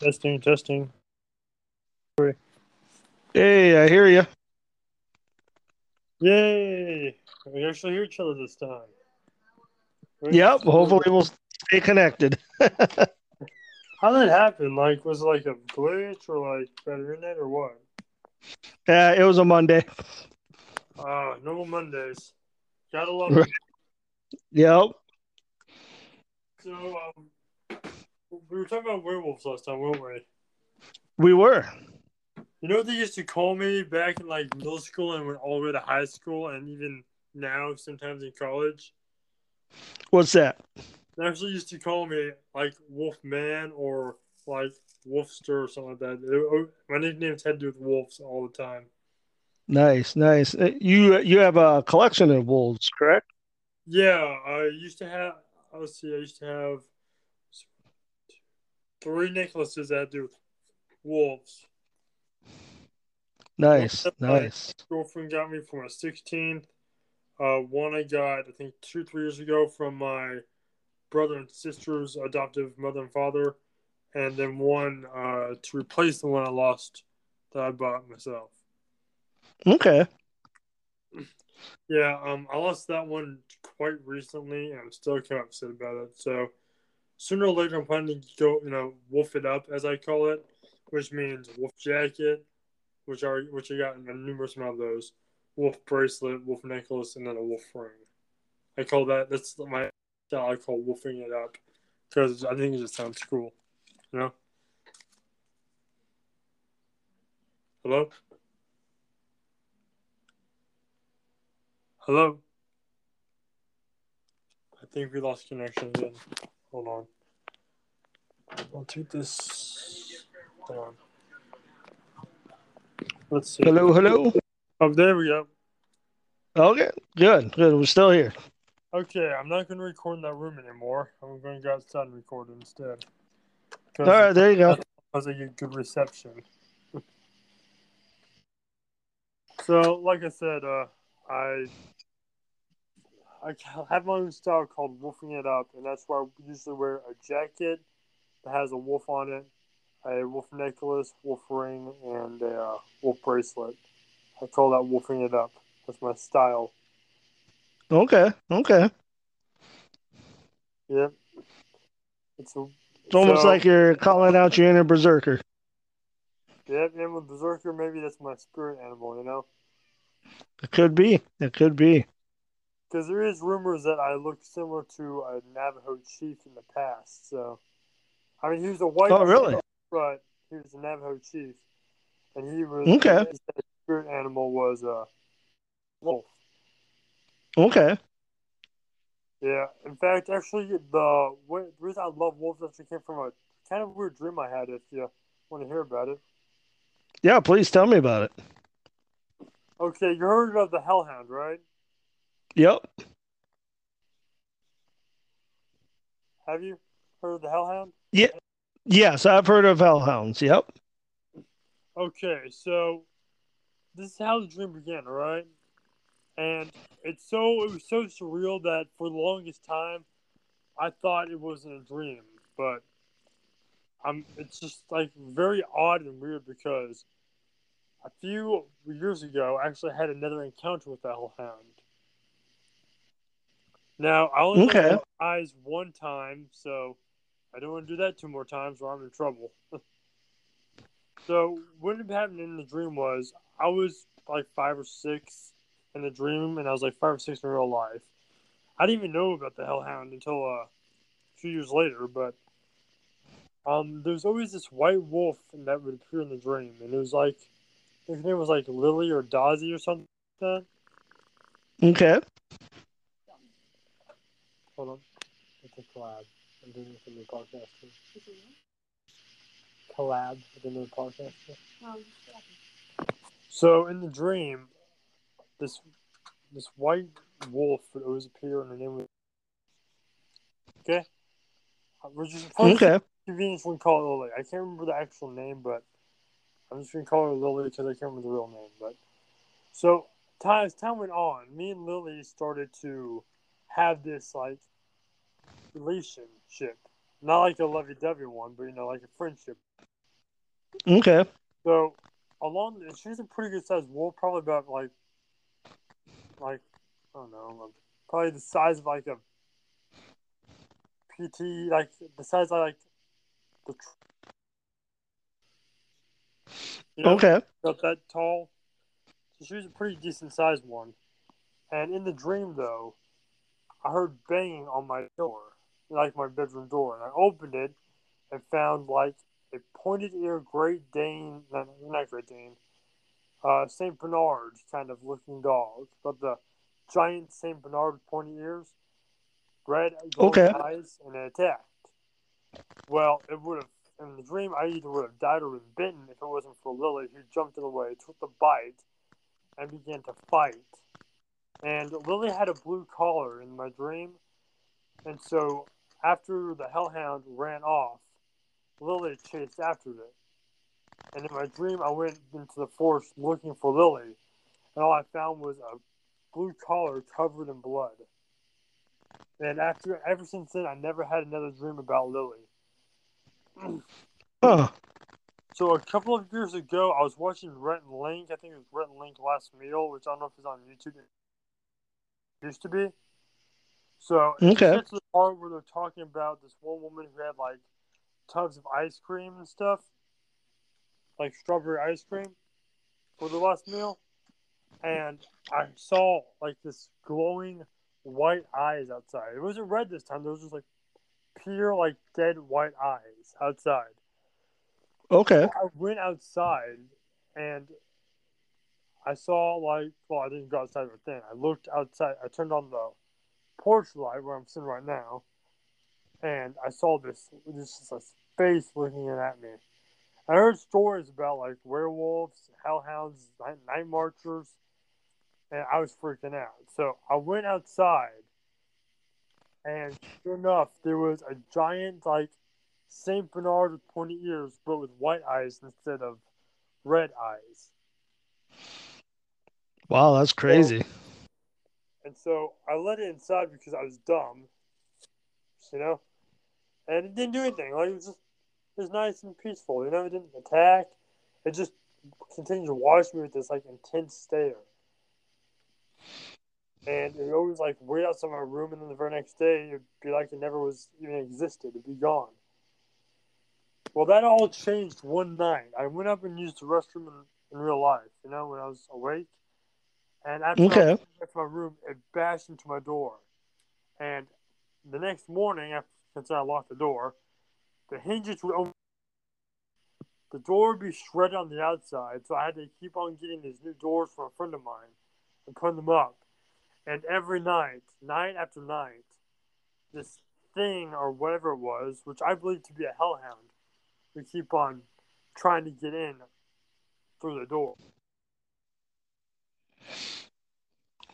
Testing, testing. Hey, I hear you. Yay! We actually hear each other this time. Right? Yep. Hopefully, we'll stay connected. How did that happen? Like, was it like a glitch or like better internet or what? Yeah, it was a Monday. Ah, normal Mondays. Gotta love Right. it. Yep. So, um, we were talking about werewolves last time, weren't we? We were. You know they used to call me back in like middle school and went all the way to high school and even now sometimes in college? What's that? They actually used to call me like Wolfman or like Wolfster or something like that. It- my nicknames had to do with wolves all the time. Nice, nice. Uh, You you have a collection of wolves, correct? Yeah, I used to have. Let's see, I used to have three necklaces that do wolves. Nice, nice. Girlfriend got me for my 16th. Uh, one I got, I think, two, three years ago from my brother and sister's adoptive mother and father. And then one uh, to replace the one I lost that I bought myself. Okay. Yeah, um, I lost that one quite recently, and I'm still kind of upset about it. So sooner or later, I'm planning to go, you know, wolf it up as I call it, which means wolf jacket, which are which I got a numerous amount of those, wolf bracelet, wolf necklace, and then a wolf ring. I call that that's my style. I call wolfing it up because I think it just sounds cool, you know. Hello. Hello. I think we lost connection again. Hold on. I'll take this. Hold on. Let's see. Hello, hello. Oh, there we go. Okay, good, good. We're still here. Okay, I'm not going to record in that room anymore. I'm going to go outside and record instead. All right, there you go. Because I get good reception. so, like I said, uh, I I have my own style called wolfing it up, and that's why I usually wear a jacket that has a wolf on it, a wolf necklace, wolf ring, and a uh, wolf bracelet. I call that wolfing it up. That's my style. Okay, okay. Yep. It's a, It's almost so- like you're calling out your inner berserker. Yep, and with Berserker, maybe that's my spirit animal, you know? It could be. It could be. Because there is rumors that I look similar to a Navajo chief in the past. So, I mean, he was a white Oh, really? chief, but he was a Navajo chief, and he was Okay. His spirit animal was a wolf. Okay. Yeah, in fact, actually, the, the reason I love wolves actually came from a kind of weird dream I had. If you want to hear about it. Yeah, please tell me about it. Okay, you heard of the Hellhound, right? Yep. Have you heard of the Hellhound? Yeah. Yes, I've heard of hellhounds. Yep. Okay, so this is how the dream began, right? And it's so it was so surreal that for the longest time I thought it wasn't a dream, but I'm it's just like very odd and weird because a few years ago I actually had another encounter with the hellhound. Now I only Okay. eyes one time, so I don't want to do that two more times or I'm in trouble. So what had happened in the dream was I was like five or six in the dream, and I was like five or six in real life. I didn't even know about the Hellhound until uh, a few years later, but um, there's always this white wolf that would appear in the dream, and it was like her name was like Lily or Dazzy or something like that. Okay. Hold on, it's a collab. I'm doing this in the podcast. Too. Collab with another podcast. Too. So in the dream, this this white wolf would always appear, and her name was okay. Uh, We're just Okay. convenience, we call it Lily. I can't remember the actual name, but I'm just gonna call her Lily because I can't remember the real name. But so time as time went on, me and Lily started to have this like relationship, not like a lovey-dovey one, but you know, like a friendship. Okay. So along, she's a pretty good sized wolf, probably about like, like I don't know, probably the size of like a PT, like the size of like the. You know, Okay. About that tall. So she was a pretty decent sized one. And in the dream, though, I heard banging on my door, like my bedroom door, and I opened it and found like a pointed ear Great Dane, not, not Great Dane, uh, Saint Bernard kind of looking dog, but the giant Saint Bernard with pointy ears, red Okay. eyes, and it attacked. Well, it would have in the dream. I either would have died or been bitten if it wasn't for Lily, who jumped in the way, took the bite, and began to fight. And Lily had a blue collar in my dream, and so after the hellhound ran off, Lily chased after it. And in my dream, I went into the forest looking for Lily, and all I found was a blue collar covered in blood. And after ever since then, I never had another dream about Lily. Huh. So a couple of years ago, I was watching Rhett and Link. I think it was Rhett and Link Last Meal, which I don't know if it's on YouTube. Used to be. So Okay. to the part where they're talking about this one woman who had like tubs of ice cream and stuff, like strawberry ice cream, for the last meal, and I saw like this glowing white eyes outside. It wasn't red this time. There was just like pure like dead white eyes outside. Okay. I went outside and I saw like well I didn't go outside right then. I looked outside I turned on the porch light where I'm sitting right now and I saw this this is a face looking at me. I heard stories about like werewolves, hellhounds, night, night marchers, and I was freaking out. So I went outside and sure enough there was a giant like Saint Bernard with pointy ears, but with white eyes instead of red eyes. Wow, that's crazy. And so I let it inside because I was dumb, you know. And it didn't do anything. Like it was just, it was nice and peaceful. You know, it didn't attack. It just continued to watch me with this like intense stare. And it always like wait outside my room, and then the very next day it'd be like it never was even existed. It'd be gone. Well, that all changed one night. I went up and used the restroom in, in real life. You know, when I was awake. And after I Okay. went back to my room, it bashed into my door. And the next morning, after since I locked the door, the hinges would open. The door would be shredded on the outside, so I had to keep on getting these new doors from a friend of mine and putting them up. And every night, night after night, this thing or whatever it was, which I believe to be a hellhound, would keep on trying to get in through the door.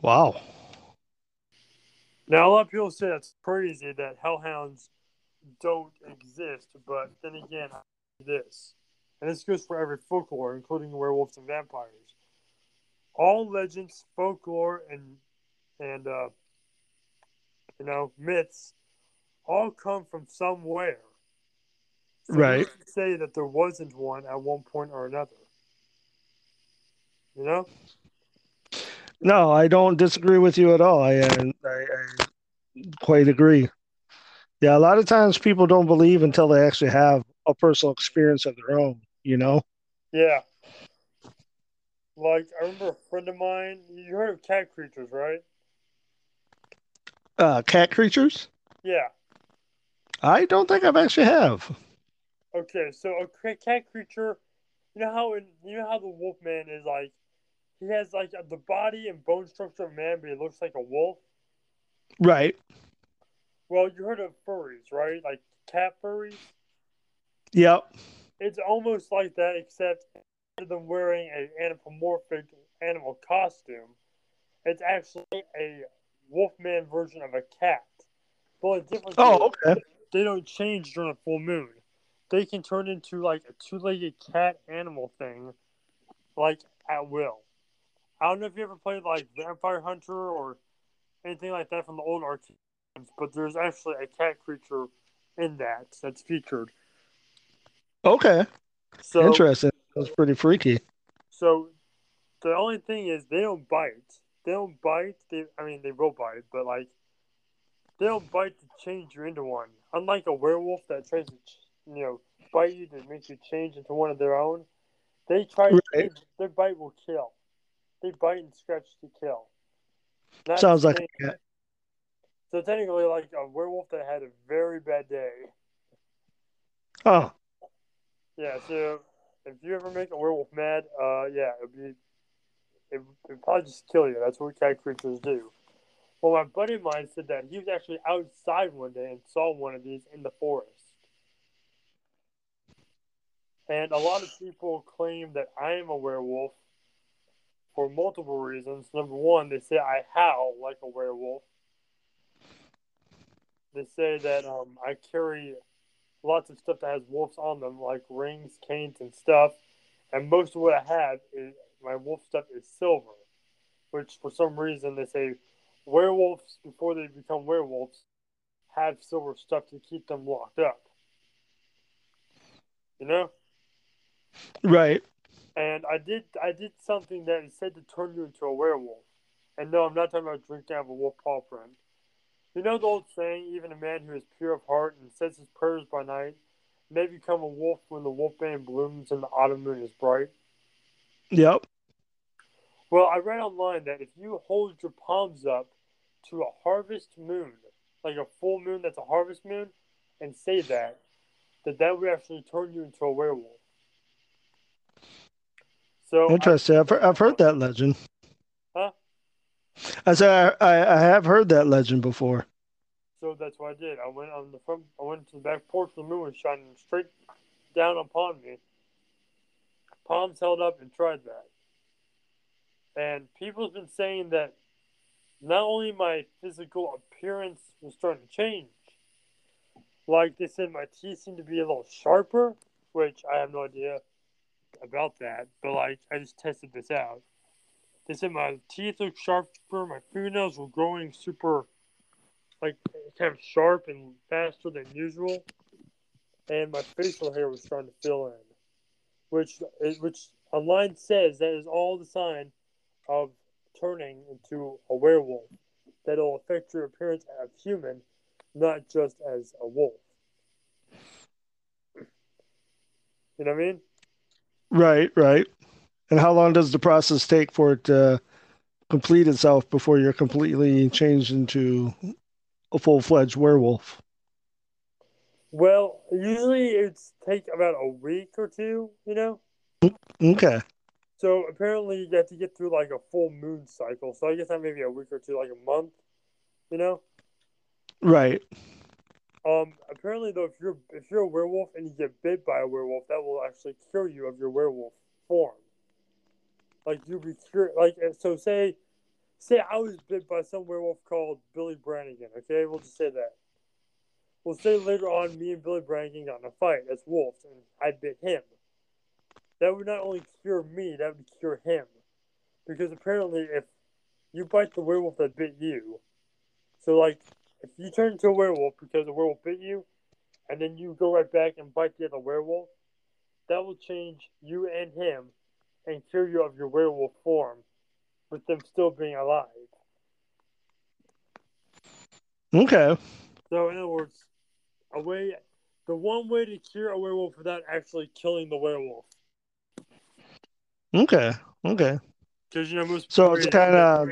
Wow. Now, a lot of people say that's crazy that hellhounds don't exist, but then again, this, and this goes for every folklore, including werewolves and vampires. All legends, folklore, and and uh, you know myths all come from somewhere. So Right. say that there wasn't one at one point or another. You know? No, I don't disagree with you at all. I, uh, I, I quite agree. Yeah, a lot of times people don't believe until they actually have a personal experience of their own, you know? Yeah. Like I remember a friend of mine. You heard of cat creatures, right? Uh, cat creatures? Yeah. I don't think I've actually have. Okay, so a cat creature. You know how in you know how the wolf man is like. He has like the body and bone structure of man, but he looks like a wolf. Right. Well, you heard of furries, right? Like cat furries. Yep. It's almost like that, except rather than wearing an anthropomorphic animal costume, it's actually a wolfman version of a cat. But the difference Oh, okay. they don't change during a full moon. They can turn into like a two-legged cat animal thing, like at will. I don't know if you ever played like Vampire Hunter or anything like that from the old arcade games, but there's actually a cat creature in that that's featured. Okay. So Interesting. That's pretty freaky. So the only thing is they don't bite. They don't bite. They I mean they will bite, but like they don't bite to change you into one. Unlike a werewolf that tries to you know bite you to make you change into one of their own. They try. Right. They, their bite will kill. They bite and scratch to kill. Not Sounds like a cat. so technically like a werewolf that had a very bad day. Oh, Yeah, so if you ever make a werewolf mad, uh, yeah, it'd be, it would probably just kill you. That's what cat creatures do. Well, my buddy of mine said that he was actually outside one day and saw one of these in the forest. And a lot of people claim that I am a werewolf for multiple reasons. Number one, they say I howl like a werewolf. They say that um, I carry lots of stuff that has wolves on them, like rings, canes, and stuff. And most of what I have is my wolf stuff is silver, which for some reason they say werewolves before they become werewolves have silver stuff to keep them locked up. You know? right. And I did I did something that is said to turn you into a werewolf. And no, I'm not talking about drinking out of a wolf paw print. You know the old saying, even a man who is pure of heart and says his prayers by night may become a wolf when the wolf wolfbane blooms and the autumn moon is bright. Yep. Well, I read online that if you hold your palms up to a harvest moon, like a full moon that's a harvest moon, and say that, that that would actually turn you into a werewolf. So Interesting. I've, I've heard that legend. Huh? I said I, I, I have heard that legend before. So that's what I did. I went on the front. I went to the back porch. The moon was shining straight down upon me. Palms held up and tried that. And people's been saying that not only my physical appearance was starting to change, like they said, my teeth seemed to be a little sharper, which I have no idea about that. But like, I just tested this out. They said my teeth look sharper. My fingernails were growing super like kind of sharp and faster than usual, and my facial hair was starting to fill in, which which online says that is all the sign of turning into a werewolf. That'll affect your appearance as human, not just as a wolf. You know what I mean? Right, right. And how long does the process take for it to complete itself before you're completely changed into a full fledged werewolf? Well, usually it's take about a week or two. You know. Okay. So apparently you have to get through like a full moon cycle. So I guess that maybe a week or two, like a month. You know. Right. Um. Apparently though, if you're if you're a werewolf and you get bit by a werewolf, that will actually cure you of your werewolf form. Like you'll be cured. Like so, say, say I was bit by some werewolf called Billy Brannigan. Okay, we'll just say that. We'll say later on, me and Billy Brannigan got in a fight as wolves, and I bit him. That would not only cure me, that would cure him, because apparently, if you bite the werewolf that bit you, so like if you turn into a werewolf because the werewolf bit you, and then you go right back and bite the other werewolf, that will change you and him and cure you of your werewolf form, with them still being alive. Okay. So, in other words, a way, the one way to cure a werewolf without actually killing the werewolf, Okay. Okay. because you know most. So it's kind of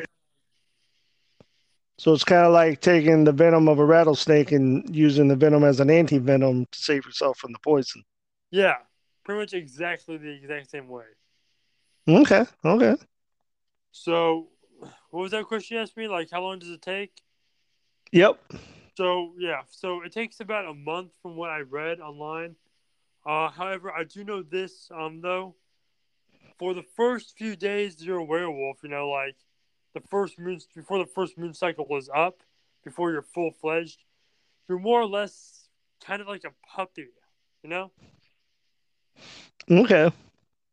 so it's kind of like taking the venom of a rattlesnake and using the venom as an anti venom to save yourself from the poison. yeah, pretty much exactly the exact same way. Okay. Okay. So, what was that question you asked me? Like, how long does it take? Yep. So yeah, so it takes about a month from what I read online. Uh, however, I do know this um though. For the first few days you're a werewolf, you know, like the first moon before the first moon cycle was up, before you're full fledged, you're more or less kind of like a puppy, you know. Okay.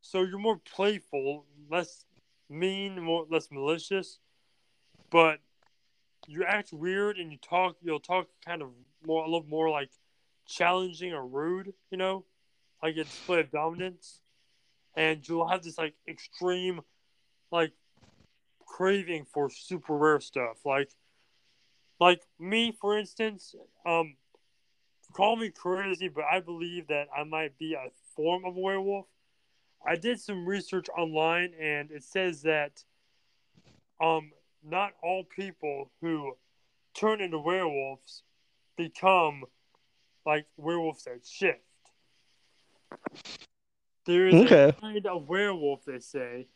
So you're more playful, less mean, more less malicious, but you act weird and you talk. You'll talk kind of more a little more like challenging or rude, you know, like a display of dominance, and you'll have this like extreme, like craving for super rare stuff, like, like me for instance. Um, call me crazy, but I believe that I might be a form of a werewolf. I did some research online, and it says that um, not all people who turn into werewolves become like werewolves that shift. There is Okay. a kind of werewolf, they say,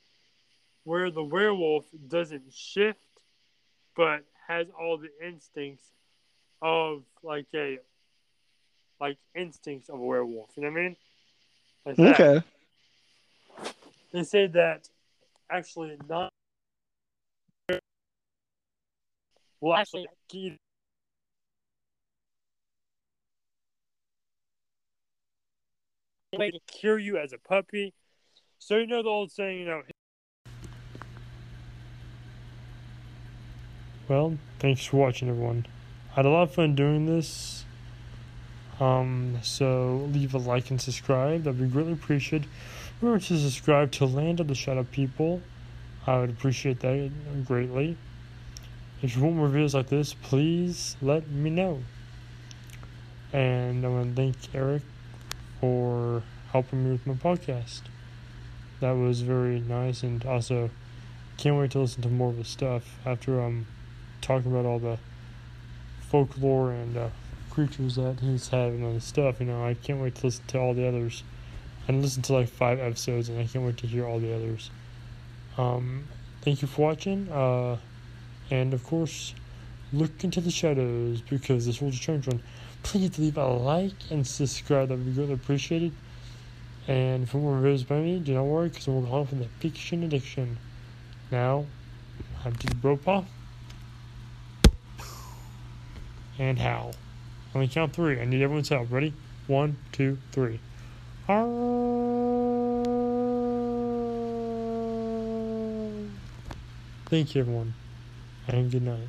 where the werewolf doesn't shift, but has all the instincts of like a like instincts of a werewolf. You know what I mean? Like that. Okay. They say that actually not. Well, actually, way to cure you as a puppy. So you know the old saying, you know. Well, thanks for watching, everyone. I had a lot of fun doing this. Um, so leave a like and subscribe. That'd be greatly appreciated. Remember to subscribe to Land of the Shadow People. I would appreciate that greatly. If you want more videos like this, please let me know. And I want to thank Eric for helping me with my podcast. That was very nice, and also can't wait to listen to more of his stuff after I'm talking about all the folklore and uh, creatures that he's having on his stuff. You know, I can't wait to listen to all the others. I listened to like five episodes, and I can't wait to hear all the others. Um, thank you for watching. Uh, and of course, look into the shadows because this will change one. Please leave a like and subscribe. That would be greatly appreciated. And for more videos by me, do not worry because I'm going for the fiction addiction. Now, I'm to the Bropaw. And howl. On the count three. I need everyone's help. Ready? One, two, three. Thank you, everyone, and good night.